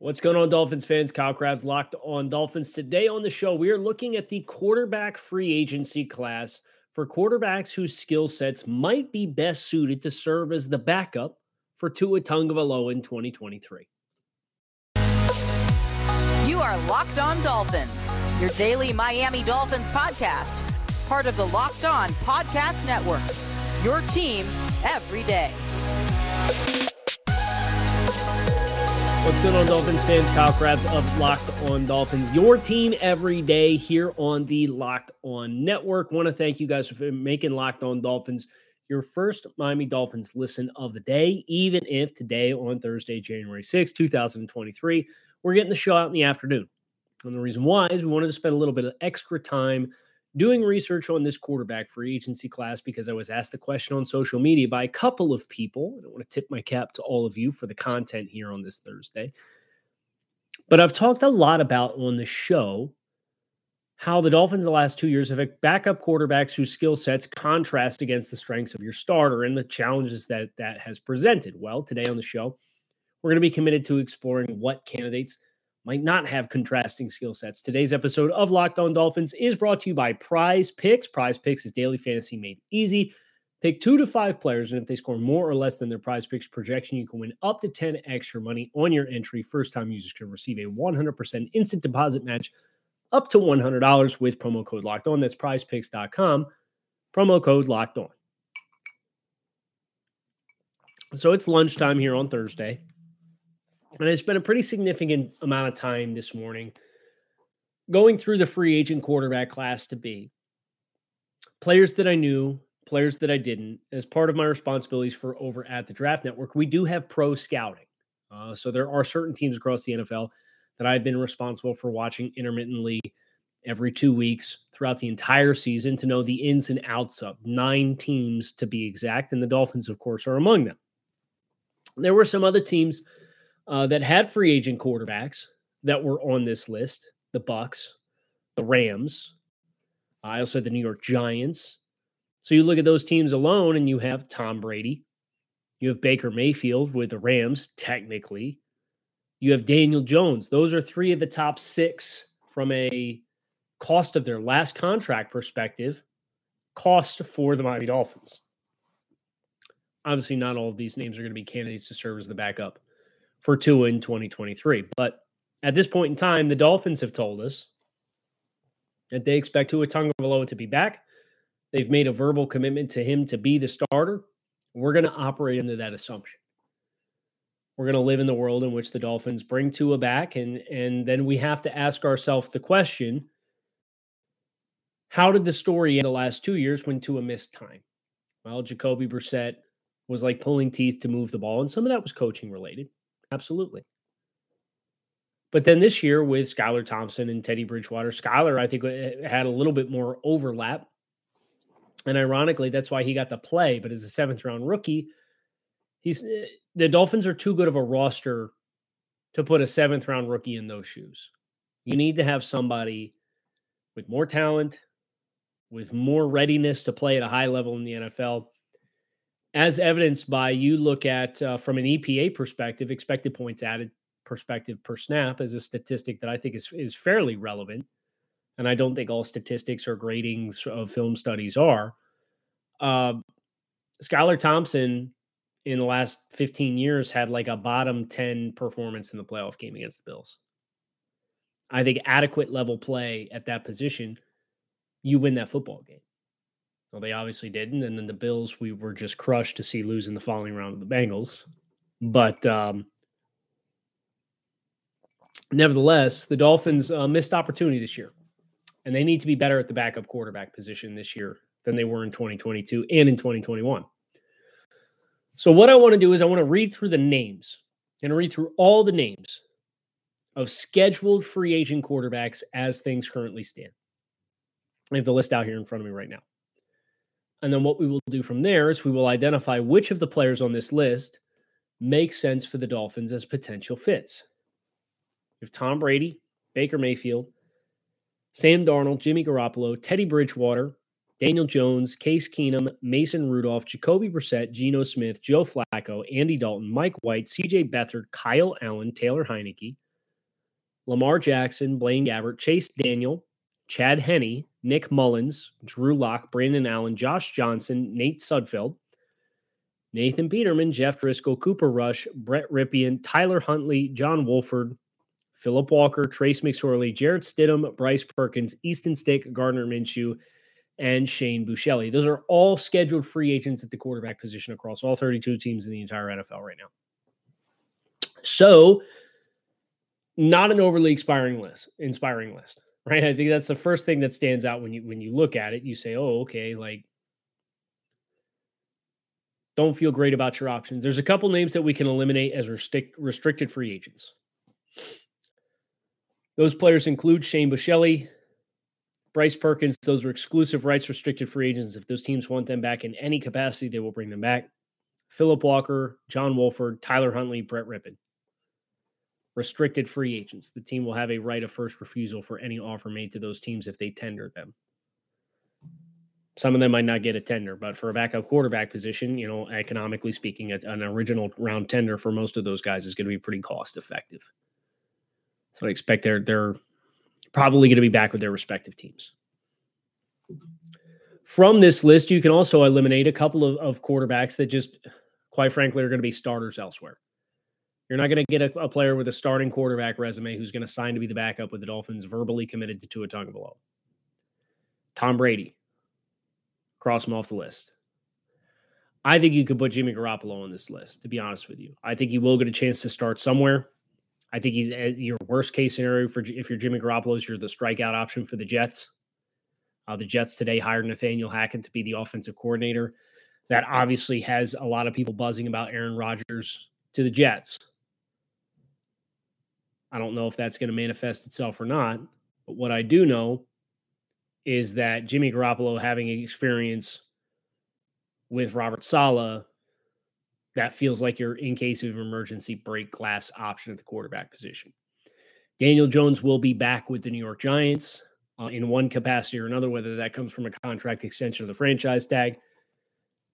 What's going on, Dolphins fans? Kyle Crabbs, Locked On Dolphins. Today on the show, we are looking at the quarterback free agency class for quarterbacks whose skill sets might be best suited to serve as the backup for Tua Tagovailoa in 2023. You are Locked On Dolphins, your daily Miami Dolphins podcast, part of the Locked On Podcast Network. Your team every day. What's going on, Dolphins fans? Kyle Crabbs of Locked On Dolphins, your team every day here on the Locked On Network. Want to thank you guys for making Locked On Dolphins your first Miami Dolphins listen of the day, even if today on Thursday, January 6, 2023, we're getting the show out in the afternoon. And the reason why is we wanted to spend a little bit of extra time doing research on this quarterback free agency class because I was asked the question on social media by a couple of people. I want to tip my cap to all of you for the content here on this Thursday. But I've talked a lot about on the show how the Dolphins the last two years have had backup quarterbacks whose skill sets contrast against the strengths of your starter and the challenges that that has presented. Well, today on the show, we're going to be committed to exploring what candidates might not have contrasting skill sets. Today's episode of Locked On Dolphins is brought to you by Prize Picks. Prize Picks is daily fantasy made easy. Pick two to five players, and if they score more or less than their prize picks projection, you can win up to 10 extra money on your entry. First time users can receive a 100% instant deposit match up to $100 with promo code locked on. That's prizepicks.com, promo code locked on. So it's lunchtime here on Thursday. And I spent a pretty significant amount of time this morning going through the free agent quarterback class to be players that I knew, players that I didn't. As part of my responsibilities for over at the Draft Network, we do have pro scouting. Uh, so there are certain teams across the NFL that I've been responsible for watching intermittently every two weeks throughout the entire season to know the ins and outs of nine teams to be exact. And the Dolphins, of course, are among them. There were some other teams uh, that had free agent quarterbacks that were on this list: the Bucks, the Rams. I also had the New York Giants. So you look at those teams alone, and you have Tom Brady, you have Baker Mayfield with the Rams, technically. You have Daniel Jones. Those are three of the top six from a cost of their last contract perspective, cost for the Miami Dolphins. Obviously, not all of these names are going to be candidates to serve as the backup for Tua in 2023. But at this point in time, the Dolphins have told us that they expect Tua Tagovailoa to be back. They've made a verbal commitment to him to be the starter. We're going to operate under that assumption. We're going to live in the world in which the Dolphins bring Tua back, and and then we have to ask ourselves the question: How did the story end the last two years when Tua missed time? Well, Jacoby Brissett was like pulling teeth to move the ball, and some of that was coaching related. Absolutely. But then this year with Skylar Thompson and Teddy Bridgewater, Skylar, I think, had a little bit more overlap. And ironically, that's why he got the play. But as a seventh round rookie, he's eh, the Dolphins are too good of a roster to put a seventh round rookie in those shoes. You need to have somebody with more talent, with more readiness to play at a high level in the NFL as evidenced by you look at uh, from an EPA perspective, expected points added perspective per snap as a statistic that I think is is fairly relevant. And I don't think all statistics or gradings of film studies are. Uh, Skylar Thompson in the last 15 years had like a bottom 10 performance in the playoff game against the Bills. I think adequate level play at that position, you win that football game. Well, they obviously didn't. And then the Bills, we were just crushed to see lose in the following round of the Bengals. But um, nevertheless, the Dolphins uh, missed opportunity this year. And they need to be better at the backup quarterback position this year than they were in 2022 and in 2021. So, what I want to do is I want to read through the names and read through all the names of scheduled free agent quarterbacks as things currently stand. I have the list out here in front of me right now. And then what we will do from there is we will identify which of the players on this list make sense for the Dolphins as potential fits. If Tom Brady, Baker Mayfield, Sam Darnold, Jimmy Garoppolo, Teddy Bridgewater, Daniel Jones, Case Keenum, Mason Rudolph, Jacoby Brissett, Geno Smith, Joe Flacco, Andy Dalton, Mike White, CJ Beathard, Kyle Allen, Taylor Heinicke, Lamar Jackson, Blaine Gabbert, Chase Daniel, Chad Henne, Nick Mullens, Drew Lock, Brandon Allen, Josh Johnson, Nate Sudfeld, Nathan Peterman, Jeff Driskel, Cooper Rush, Brett Rypien, Tyler Huntley, John Wolford, Phillip Walker, Trace McSorley, Jarrett Stidham, Bryce Perkins, Easton Stick, Gardner Minshew, and Shane Buechele. Those are all scheduled free agents at the quarterback position across all 32 teams in the entire NFL right now. So, not an overly inspiring list, inspiring list, right? I think that's the first thing that stands out when you when you look at it. You say, "Oh, okay, like don't feel great about your options." There's a couple names that we can eliminate as restrict, restricted free agents. Those players include Shane Buechele, Bryce Perkins, those are exclusive rights restricted free agents. If those teams want them back in any capacity, they will bring them back. Phillip Walker, John Wolford, Tyler Huntley, Brett Rypien. Restricted free agents. The team will have a right of first refusal for any offer made to those teams if they tender them. Some of them might not get a tender, but for a backup quarterback position, you know, economically speaking, an original round tender for most of those guys is going to be pretty cost effective. So I expect they're they're probably going to be back with their respective teams. From this list, you can also eliminate a couple of, of quarterbacks that just, quite frankly, are going to be starters elsewhere. You're not going to get a, a, player with a starting quarterback resume who's going to sign to be the backup with the Dolphins verbally committed to Tua Tagovailoa. Tom Brady, cross him off the list. I think you could put Jimmy Garoppolo on this list, to be honest with you. I think he will get a chance to start somewhere. I think he's uh, your worst case scenario for if you're Jimmy Garoppolo is you're the strikeout option for the Jets. Uh, the Jets today hired Nathaniel Hackett to be the offensive coordinator. That obviously has a lot of people buzzing about Aaron Rodgers to the Jets. I don't know if that's going to manifest itself or not, but what I do know is that Jimmy Garoppolo having experience with Robert Saleh that feels like your in case of emergency break glass option at the quarterback position. Daniel Jones will be back with the New York Giants uh, in one capacity or another, whether that comes from a contract extension or the franchise tag.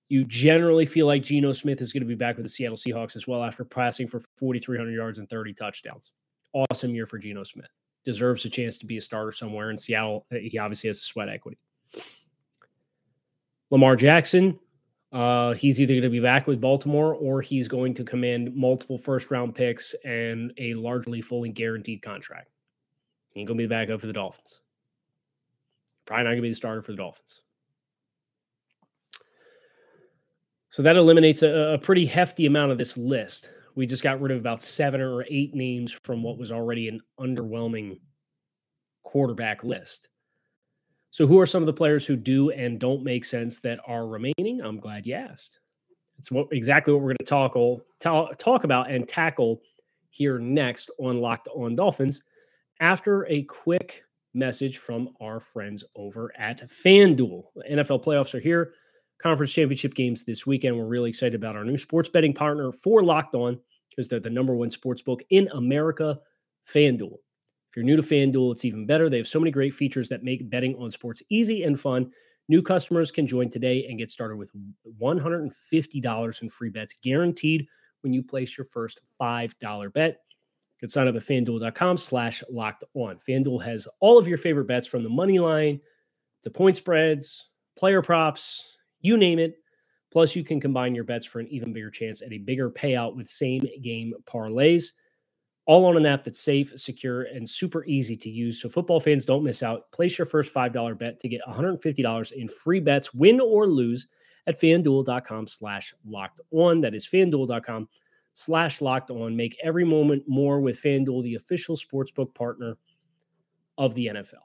You generally feel like Geno Smith is going to be back with the Seattle Seahawks as well after passing for 4,300 yards and 30 touchdowns. Awesome year for Geno Smith. Deserves a chance to be a starter somewhere in Seattle. He obviously has a sweat equity. Lamar Jackson, uh, he's either going to be back with Baltimore or he's going to command multiple first round picks and a largely fully guaranteed contract. He's going to be the backup for the Dolphins. Probably not going to be the starter for the Dolphins. So that eliminates a, a, pretty hefty amount of this list. We just got rid of about seven or eight names from what was already an underwhelming quarterback list. So, who are some of the players who do and don't make sense that are remaining? I'm glad you asked. It's what exactly what we're going to talk talk, about and tackle here next on Locked On Dolphins after a quick message from our friends over at FanDuel. The NFL playoffs are here. Conference championship games this weekend. We're really excited about our new sports betting partner for Locked On because they're the number one sports book in America, FanDuel. If you're new to FanDuel, it's even better. They have so many great features that make betting on sports easy and fun. New customers can join today and get started with $150 in free bets guaranteed when you place your first $5 bet. You can sign up at fanduel.com slash locked on. FanDuel has all of your favorite bets from the money line to point spreads, player props, you name it. Plus, you can combine your bets for an even bigger chance at a bigger payout with same game parlays all on an app that's safe, secure, and super easy to use. So football fans don't miss out. Place your first $5 bet to get $150 in free bets, win or lose, at fanduel.com slash locked on. That is fanduel.com slash locked on. Make every moment more with FanDuel, the official sportsbook partner of the NFL.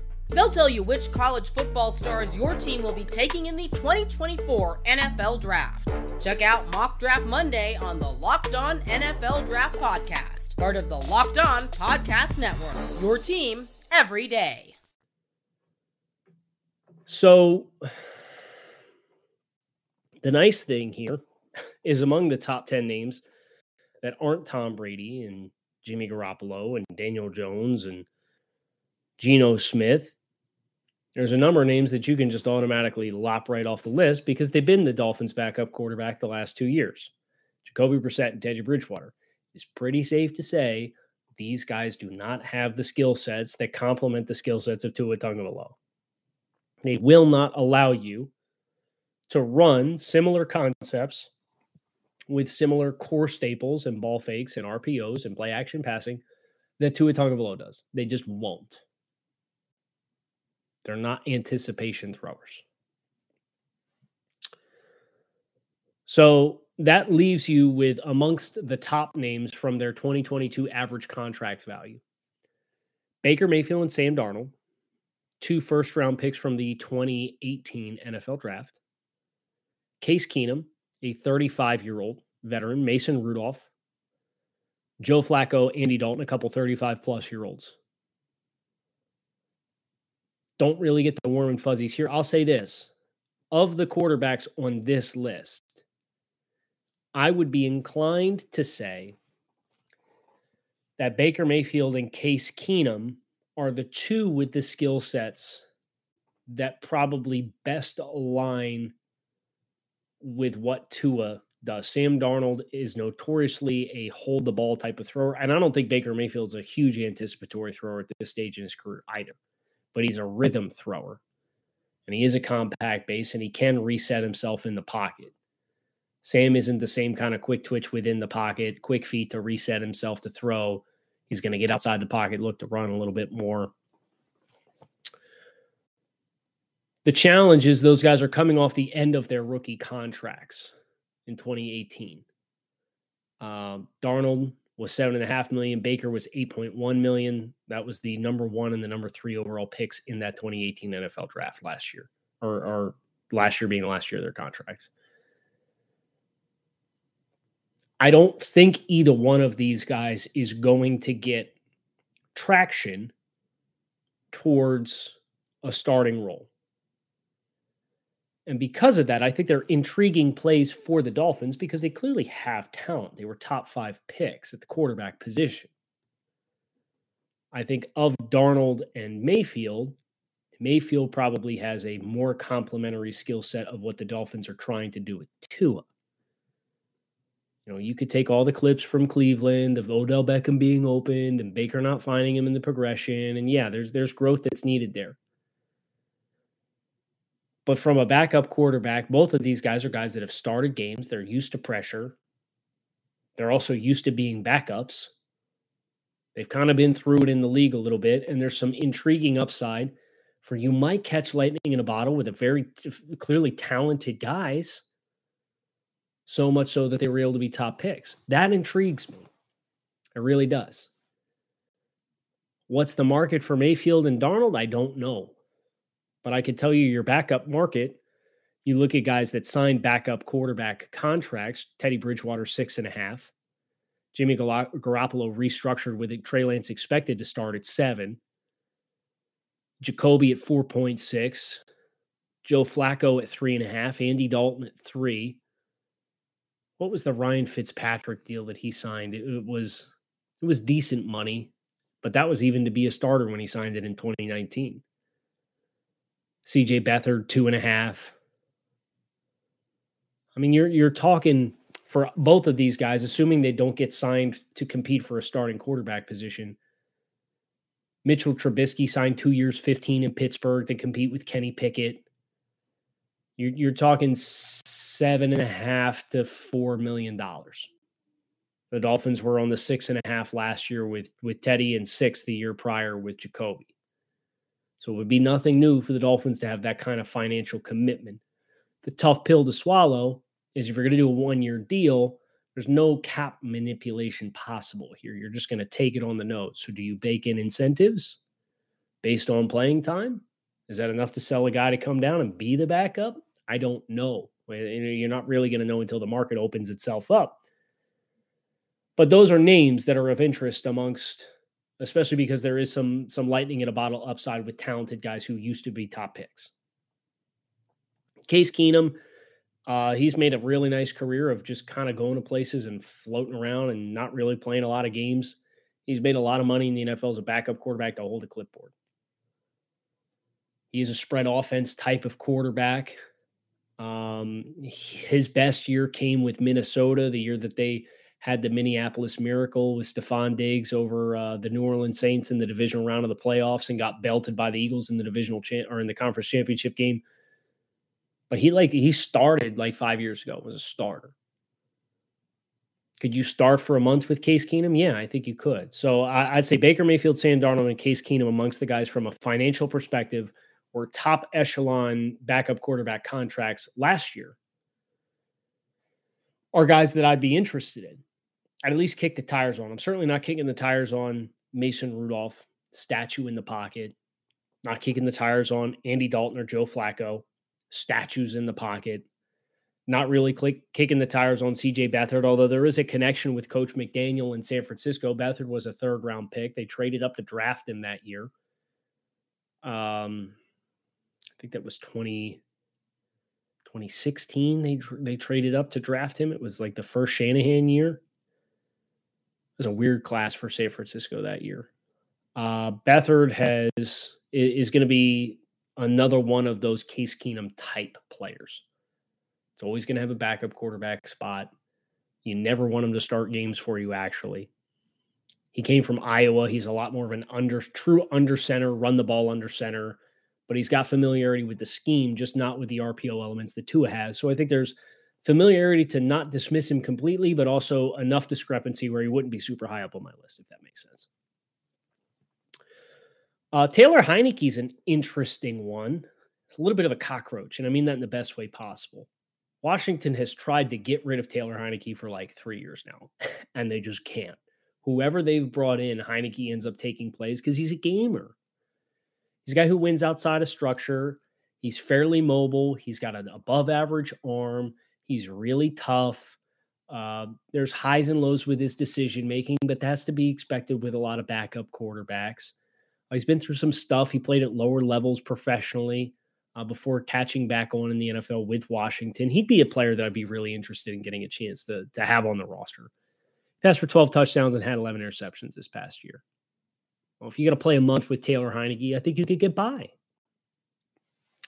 They'll tell you which college football stars your team will be taking in the 2024 NFL Draft. Check out Mock Draft Monday on the Locked On NFL Draft Podcast, part of the Locked On Podcast Network. Your team every day. So, the nice thing here is among the top 10 names that aren't Tom Brady and Jimmy Garoppolo and Daniel Jones and Geno Smith there's a number of names that you can just automatically lop right off the list because they've been the Dolphins' backup quarterback the last two years. Jacoby Brissett and Teddy Bridgewater. It's pretty safe to say these guys do not have the skill sets that complement the skill sets of Tua Tagovailoa. They will not allow you to run similar concepts with similar core staples and ball fakes and RPOs and play action passing that Tua Tagovailoa does. They just won't. They're not anticipation throwers. So that leaves you with amongst the top names from their 2022 average contract value. Baker Mayfield and Sam Darnold, two first round picks from the 2018 NFL draft, Case Keenum, a 35 year old veteran, Mason Rudolph, Joe Flacco, Andy Dalton, a couple 35 plus year olds don't really get the warm and fuzzies here. I'll say this of the quarterbacks on this list, I would be inclined to say that Baker Mayfield and Case Keenum are the two with the skill sets that probably best align with what Tua does. Sam Darnold is notoriously a hold the ball type of thrower. And I don't think Baker Mayfield's a huge anticipatory thrower at this stage in his career either but he's a rhythm thrower. And he is a compact base and he can reset himself in the pocket. Sam isn't the same kind of quick twitch within the pocket, quick feet to reset himself to throw. He's going to get outside the pocket, look to run a little bit more. The challenge is those guys are coming off the end of their rookie contracts in 2018. Um, Darnold was seven and a half million. Baker was 8.1 million. That was the number one and the number three overall picks in that 2018 NFL draft last year, or, or last year being the last year of their contracts. I don't think either one of these guys is going to get traction towards a starting role. And because of that, I think they're intriguing plays for the Dolphins because they clearly have talent. They were top five picks at the quarterback position. I think of Darnold and Mayfield, Mayfield probably has a more complementary skill set of what the Dolphins are trying to do with Tua. You know, you could take all the clips from Cleveland of Odell Beckham being opened and Baker not finding him in the progression. And yeah, there's there's growth that's needed there. But from a backup quarterback, both of these guys are guys that have started games. They're used to pressure. They're also used to being backups. They've kind of been through it in the league a little bit, and there's some intriguing upside for you might catch lightning in a bottle with a very clearly talented guys. So much so that they were able to be top picks. That intrigues me. It really does. What's the market for Mayfield and Darnold? I don't know. But I could tell you your backup market. You look at guys that signed backup quarterback contracts. Teddy Bridgewater six and a half. Jimmy Garoppolo restructured with Trey Lance expected to start at seven. Jacoby at four point six. Joe Flacco at three and a half. Andy Dalton at three. What was the Ryan Fitzpatrick deal that he signed? It was it was decent money, but that was even to be a starter when he signed it in 2019. CJ Beathard, two and a half. I mean, you're you're talking for both of these guys, assuming they don't get signed to compete for a starting quarterback position. Mitchell Trubisky signed two years, 15 in Pittsburgh to compete with Kenny Pickett. You're, you're talking seven and a half to four million dollars. The Dolphins were on the six and a half last year with with Teddy and six the year prior with Jacoby. So it would be nothing new for the Dolphins to have that kind of financial commitment. The tough pill to swallow is if you're going to do a one year deal, There's no cap manipulation possible here. You're just going to take it on the nose. So, do you bake in incentives based on playing time? Is that enough to sell a guy to come down and be the backup? I don't know. You're not really going to know until the market opens itself up. But those are names that are of interest amongst, especially because there is some some lightning in a bottle upside with talented guys who used to be top picks. Case Keenum, uh, he's made a really nice career of just kind of going to places and floating around and not really playing a lot of games. He's made a lot of money in the NFL as a backup quarterback to hold a clipboard. He is a spread offense type of quarterback. Um, his best year came with Minnesota, the year that they had the Minneapolis Miracle with Stefon Diggs over uh, the New Orleans Saints in the divisional round of the playoffs and got belted by the Eagles in the divisional cha- or in the conference championship game. But he like he started like five years ago was a starter. Could you start for a month with Case Keenum? Yeah, I think you could. So I, would say Baker Mayfield, Sam Darnold, and Case Keenum amongst the guys from a financial perspective were top echelon backup quarterback contracts last year are guys that I'd be interested in. I'd at least kick the tires on. I'm certainly not kicking the tires on Mason Rudolph, statue in the pocket. Not kicking the tires on Andy Dalton or Joe Flacco, statues in the pocket. Not really click, kicking the tires on CJ Beathard, although there is a connection with Coach McDaniel in San Francisco. Beathard was a third round pick. They traded up to draft him that year. Um, I think that was 20, 2016. They they traded up to draft him. It was like the first Shanahan year. Was a weird class for San Francisco that year. Uh, Beathard has is going to be another one of those Case Keenum type players. It's always going to have a backup quarterback spot. You never want him to start games for you. Actually, he came from Iowa. He's a lot more of an under true under center, run the ball under center but he's got familiarity with the scheme, just not with the RPO elements that Tua has. So I think there's familiarity to not dismiss him completely, but also enough discrepancy where he wouldn't be super high up on my list, if that makes sense. Uh, Taylor Heinicke's an interesting one. It's a little bit of a cockroach, and I mean that in the best way possible. Washington has tried to get rid of Taylor Heinicke for like three years now, and they just can't. Whoever they've brought in, Heinicke ends up taking plays because he's a gamer. He's a guy who wins outside of structure. He's fairly mobile. He's got an above average arm. He's really tough. Uh, there's highs and lows with his decision making, but that's to be expected with a lot of backup quarterbacks. Uh, he's been through some stuff. He played at lower levels professionally uh, before catching back on in the NFL with Washington. He'd be a player that I'd be really interested in getting a chance to, to have on the roster. Passed for 12 touchdowns and had 11 interceptions this past year. Well, if you got to play a month with Taylor Heinicke, I think you could get by.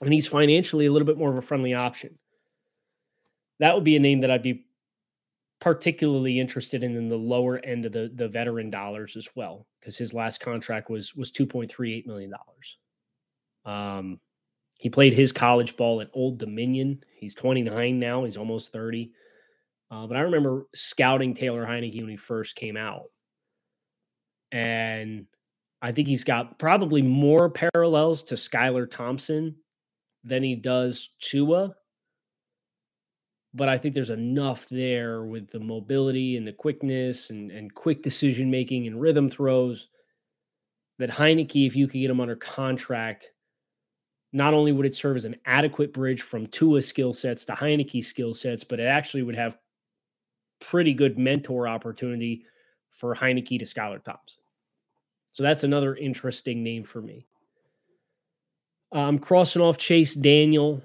And he's financially a little bit more of a friendly option. That would be a name that I'd be particularly interested in in the lower end of the, the veteran dollars as well, because his last contract was was $2.38 million. Um, he played his college ball at Old Dominion. He's 29 now. He's almost 30. Uh, but I remember scouting Taylor Heinicke when he first came out. And I think he's got probably more parallels to Skylar Thompson than he does Tua. But I think there's enough there with the mobility and the quickness and, and quick decision making and rhythm throws that Heinicke, if you could get him under contract, not only would it serve as an adequate bridge from Tua skill sets to Heinicke skill sets, but it actually would have pretty good mentor opportunity for Heinicke to Skylar Thompson. So that's another interesting name for me. I'm crossing off Chase Daniel,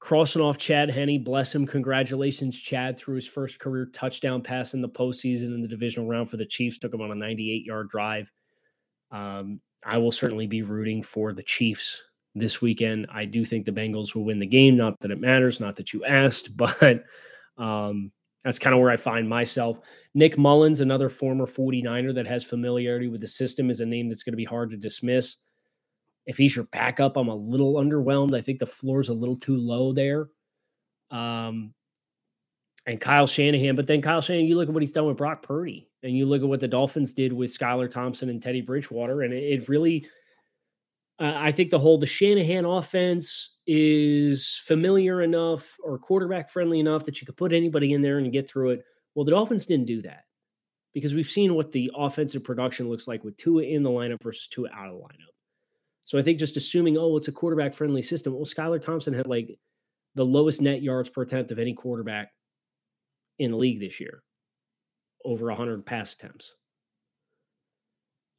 crossing off Chad Henne. Bless him. Congratulations, Chad, through his first career touchdown pass in the postseason in the divisional round for the Chiefs. Took him on a 98 yard drive. Um, I will certainly be rooting for the Chiefs this weekend. I do think the Bengals will win the game. Not that it matters, not that you asked, but um, that's kind of where I find myself. Nick Mullens, another former 49er that has familiarity with the system, is a name that's going to be hard to dismiss. If he's your backup, I'm a little underwhelmed. I think the floor is a little too low there. Um, and Kyle Shanahan, but then Kyle Shanahan, you look at what he's done with Brock Purdy, and you look at what the Dolphins did with Skylar Thompson and Teddy Bridgewater, and it, it really, uh, I think the whole the Shanahan offense is familiar enough or quarterback friendly enough that you could put anybody in there and get through it. Well, the Dolphins didn't do that because we've seen what the offensive production looks like with Tua in the lineup versus Tua out of the lineup. So I think just assuming, oh, it's a quarterback friendly system. Well, Skylar Thompson had like the lowest net yards per attempt of any quarterback in the league this year, over 100 pass attempts.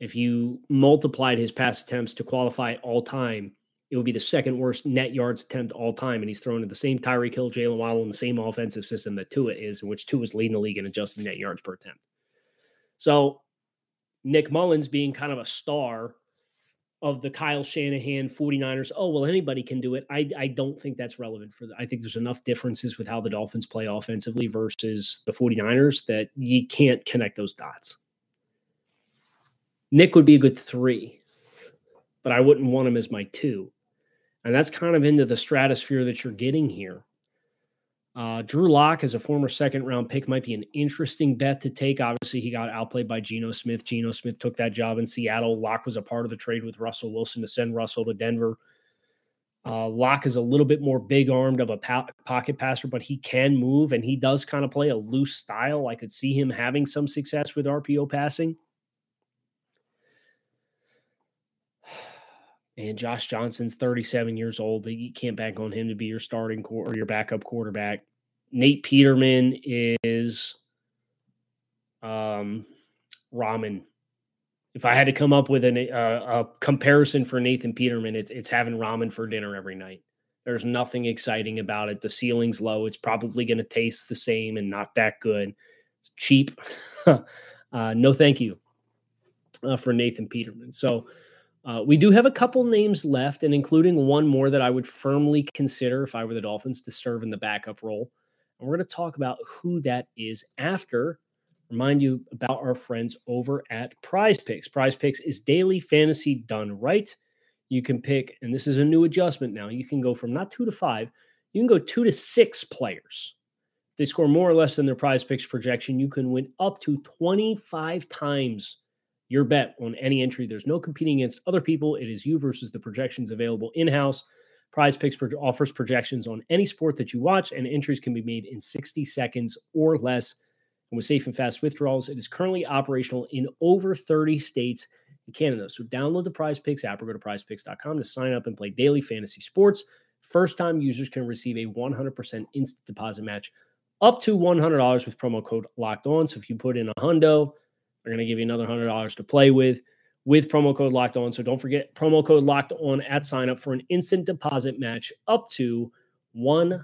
If you multiplied his pass attempts to qualify all time, it would be the second worst net yards attempt all time. And he's thrown to the same Tyreek Hill, Jaylen Waddle, in the same offensive system that Tua is, in which Tua is leading the league in adjusted net yards per attempt. So Nick Mullens being kind of a star of the Kyle Shanahan 49ers, oh, well, anybody can do it. I, I don't think that's relevant for the, I think there's enough differences with how the Dolphins play offensively versus the 49ers that you can't connect those dots. Nick would be a good three, but I wouldn't want him as my two. And that's kind of into the stratosphere that you're getting here. Uh, Drew Lock, as a former second round pick, might be an interesting bet to take. Obviously, he got outplayed by Geno Smith. Geno Smith took that job in Seattle. Lock was a part of the trade with Russell Wilson to send Russell to Denver. Uh, Lock is a little bit more big armed of a po- pocket passer, but he can move and he does kind of play a loose style. I could see him having some success with RPO passing. And Josh Johnson's 37 years old. You can't bank on him to be your starting or your backup quarterback. Nate Peterman is um, ramen. If I had to come up with an, uh, a comparison for Nathan Peterman, it's it's having ramen for dinner every night. There's nothing exciting about it. The ceiling's low. It's probably going to taste the same and not that good. It's cheap. uh, no, thank you uh, for Nathan Peterman. So uh, we do have a couple names left, and including one more that I would firmly consider if I were the Dolphins to serve in the backup role. And we're going to talk about who that is after. Remind you about our friends over at Prize Picks. Prize Picks is daily fantasy done right. You can pick, and this is a new adjustment now. You can go from not two to five, you can go two to six players. If they score more or less than their prize picks projection, you can win up to 25 times your bet on any entry. There's no competing against other people. It is you versus the projections available in house. Prize Picks offers projections on any sport that you watch, and entries can be made in 60 seconds or less. And with safe and fast withdrawals, it is currently operational in over 30 states in Canada. So download the Prize Picks app or go to prizepicks.com to sign up and play daily fantasy sports. First time users can receive a 100% instant deposit match up to $100 with promo code locked on. So if you put in a hundo, they're going to give you another $100 to play with with promo code locked on. So don't forget promo code locked on at sign up for an instant deposit match up to $100.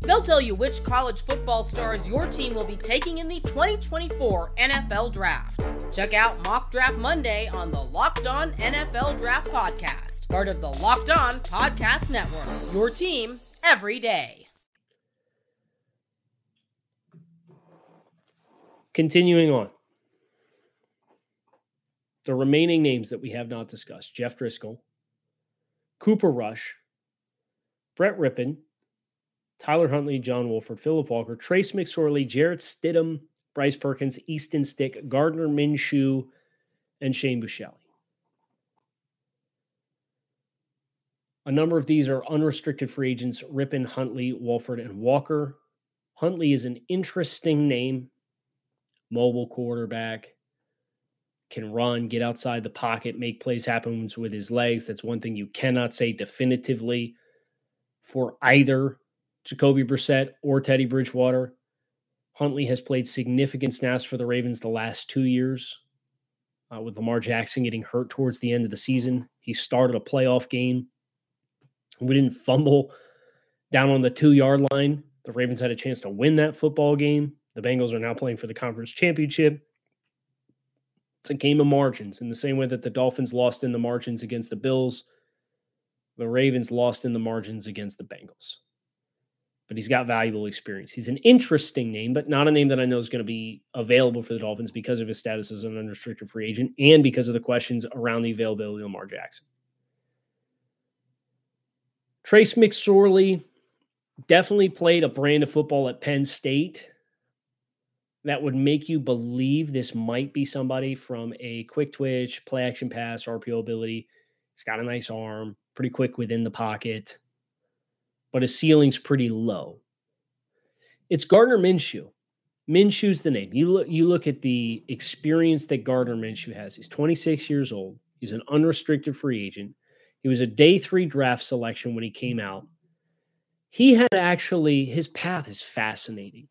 They'll tell you which college football stars your team will be taking in the 2024 NFL Draft. Check out Mock Draft Monday on the Locked On NFL Draft Podcast part of the Locked On Podcast Network. Your team every day. Continuing on. The remaining names that we have not discussed Jeff Driskel, Cooper Rush, Brett Rypien, Tyler Huntley, John Wolford, Phillip Walker, Trace McSorley, Jarrett Stidham, Bryce Perkins, Easton Stick, Gardner Minshew, and Shane Buechele. A number of these are unrestricted free agents Rypien, Huntley, Wolford, and Walker. Huntley is an interesting name, mobile quarterback, can run, get outside the pocket, make plays happen with his legs. That's one thing you cannot say definitively for either Jacoby Brissett or Teddy Bridgewater. Huntley has played significant snaps for the Ravens the last two years, uh, with Lamar Jackson getting hurt towards the end of the season. He started a playoff game we didn't fumble down on the two yard line. The Ravens had a chance to win that football game. The Bengals are now playing for the conference championship. It's a game of margins in the same way that the Dolphins lost in the margins against the Bills. The Ravens lost in the margins against the Bengals. But he's got valuable experience. He's an interesting name, but not a name that I know is going to be available for the Dolphins because of his status as an unrestricted free agent and because of the questions around the availability of Lamar Jackson. Trace McSorley definitely played a brand of football at Penn State that would make you believe this might be somebody from a quick twitch, play action pass, RPO ability. He's got a nice arm, pretty quick within the pocket, but his ceiling's pretty low. It's Gardner Minshew. Minshew's the name. You look you look at the experience that Gardner Minshew has. He's 26 years old. He's an unrestricted free agent. He was a day 3 draft selection when he came out. He had actually his path is fascinating.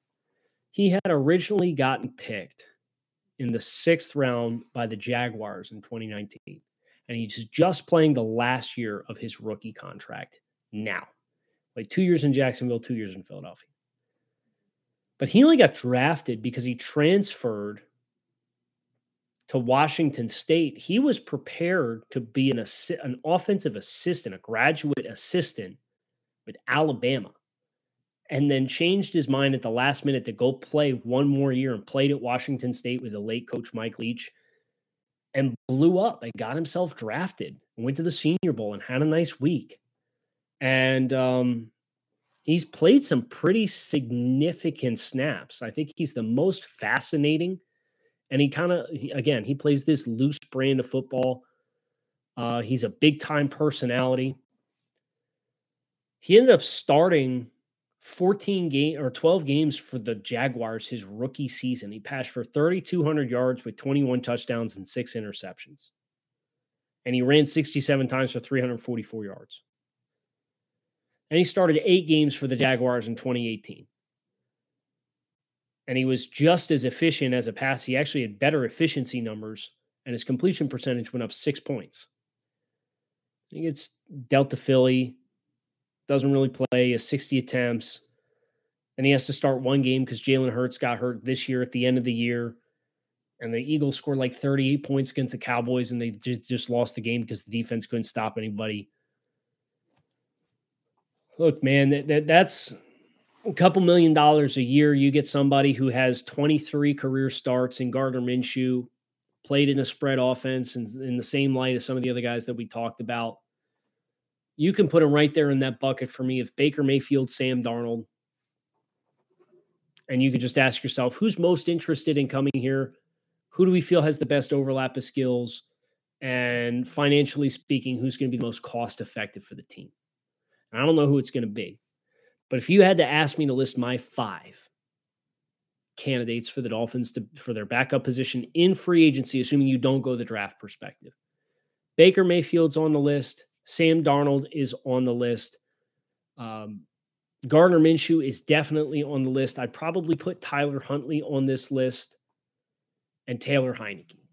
He had originally gotten picked in the 6th round by the Jaguars in 2019 and he's just playing the last year of his rookie contract now. Like 2 years in Jacksonville, 2 years in Philadelphia. But he only got drafted because he transferred to Washington State. He was prepared to be an, assi- an offensive assistant, a graduate assistant with Alabama, and then changed his mind at the last minute to go play one more year and played at Washington State with the late coach Mike Leach and blew up and got himself drafted and went to the Senior Bowl and had a nice week. And um, he's played some pretty significant snaps. I think he's the most fascinating. And he kind of, again, he plays this loose brand of football. Uh, he's a big time personality. He ended up starting 14 game or 12 games for the Jaguars his rookie season. He passed for 3,200 yards with 21 touchdowns and six interceptions. And he ran 67 times for 344 yards and he started eight games for the Jaguars in 2018. And he was just as efficient as a pass. He actually had better efficiency numbers, and his completion percentage went up six points. He gets dealt to Philly, doesn't really play, has 60 attempts. and he has to start one game because Jalen Hurts got hurt this year at the end of the year. And the Eagles scored like 38 points against the Cowboys, and they just, just lost the game because the defense couldn't stop anybody look, man, that, that that's a couple million dollars a year. You get somebody who has 23 career starts in Gardner Minshew, played in a spread offense and in the same light as some of the other guys that we talked about. You can put him right there in that bucket for me. If Baker Mayfield, Sam Darnold, and you could just ask yourself, who's most interested in coming here? Who do we feel has the best overlap of skills? And financially speaking, who's going to be the most cost effective for the team? I don't know who it's going to be. But if you had to ask me to list my five candidates for the Dolphins to for their backup position in free agency, assuming you don't go the draft perspective, Baker Mayfield's on the list. Sam Darnold is on the list. Um, Gardner Minshew is definitely on the list. I'd probably put Tyler Huntley on this list and Taylor Heinicke.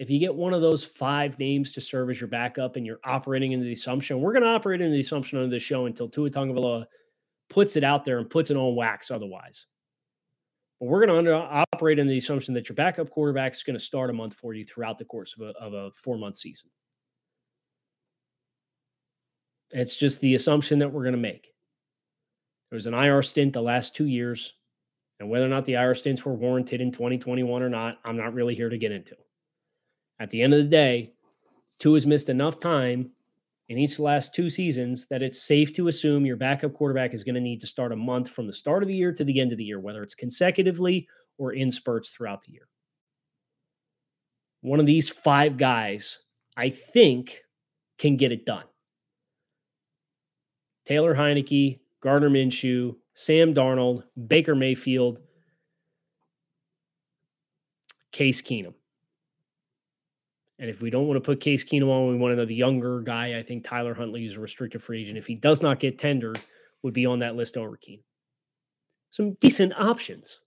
If you get one of those five names to serve as your backup and you're operating into the assumption, we're going to operate into the assumption of the show until Tua Tagovailoa puts it out there and puts it on wax otherwise. But we're going to operate in the assumption that your backup quarterback is going to start a month for you throughout the course of a, of a four month season. It's just the assumption that we're going to make. There was an IR stint the last two years, and whether or not the IR stints were warranted in 2021 or not, I'm not really here to get into. At the end of the day, Tua has missed enough time in each last two seasons that it's safe to assume your backup quarterback is going to need to start a month from the start of the year to the end of the year, whether it's consecutively or in spurts throughout the year. One of these five guys, I think, can get it done. Taylor Heinicke, Gardner Minshew, Sam Darnold, Baker Mayfield, Case Keenum. And if we don't want to put Case Keenum on, we want another younger guy. I think Tyler Huntley is a restricted free agent. If he does not get tendered, would be on that list over Keenum. Some decent options.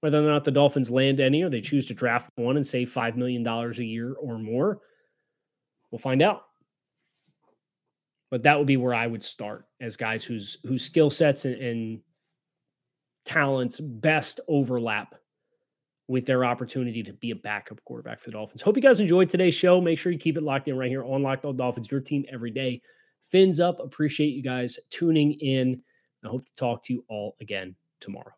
Whether or not the Dolphins land any or they choose to draft one and save $5 million a year or more, we'll find out. But that would be where I would start as guys whose whose skill sets and, and talents best overlap with their opportunity to be a backup quarterback for the Dolphins. Hope you guys enjoyed today's show. Make sure you keep it locked in right here on Locked On Dolphins, your team every day. Fins up. Appreciate you guys tuning in. I hope to talk to you all again tomorrow.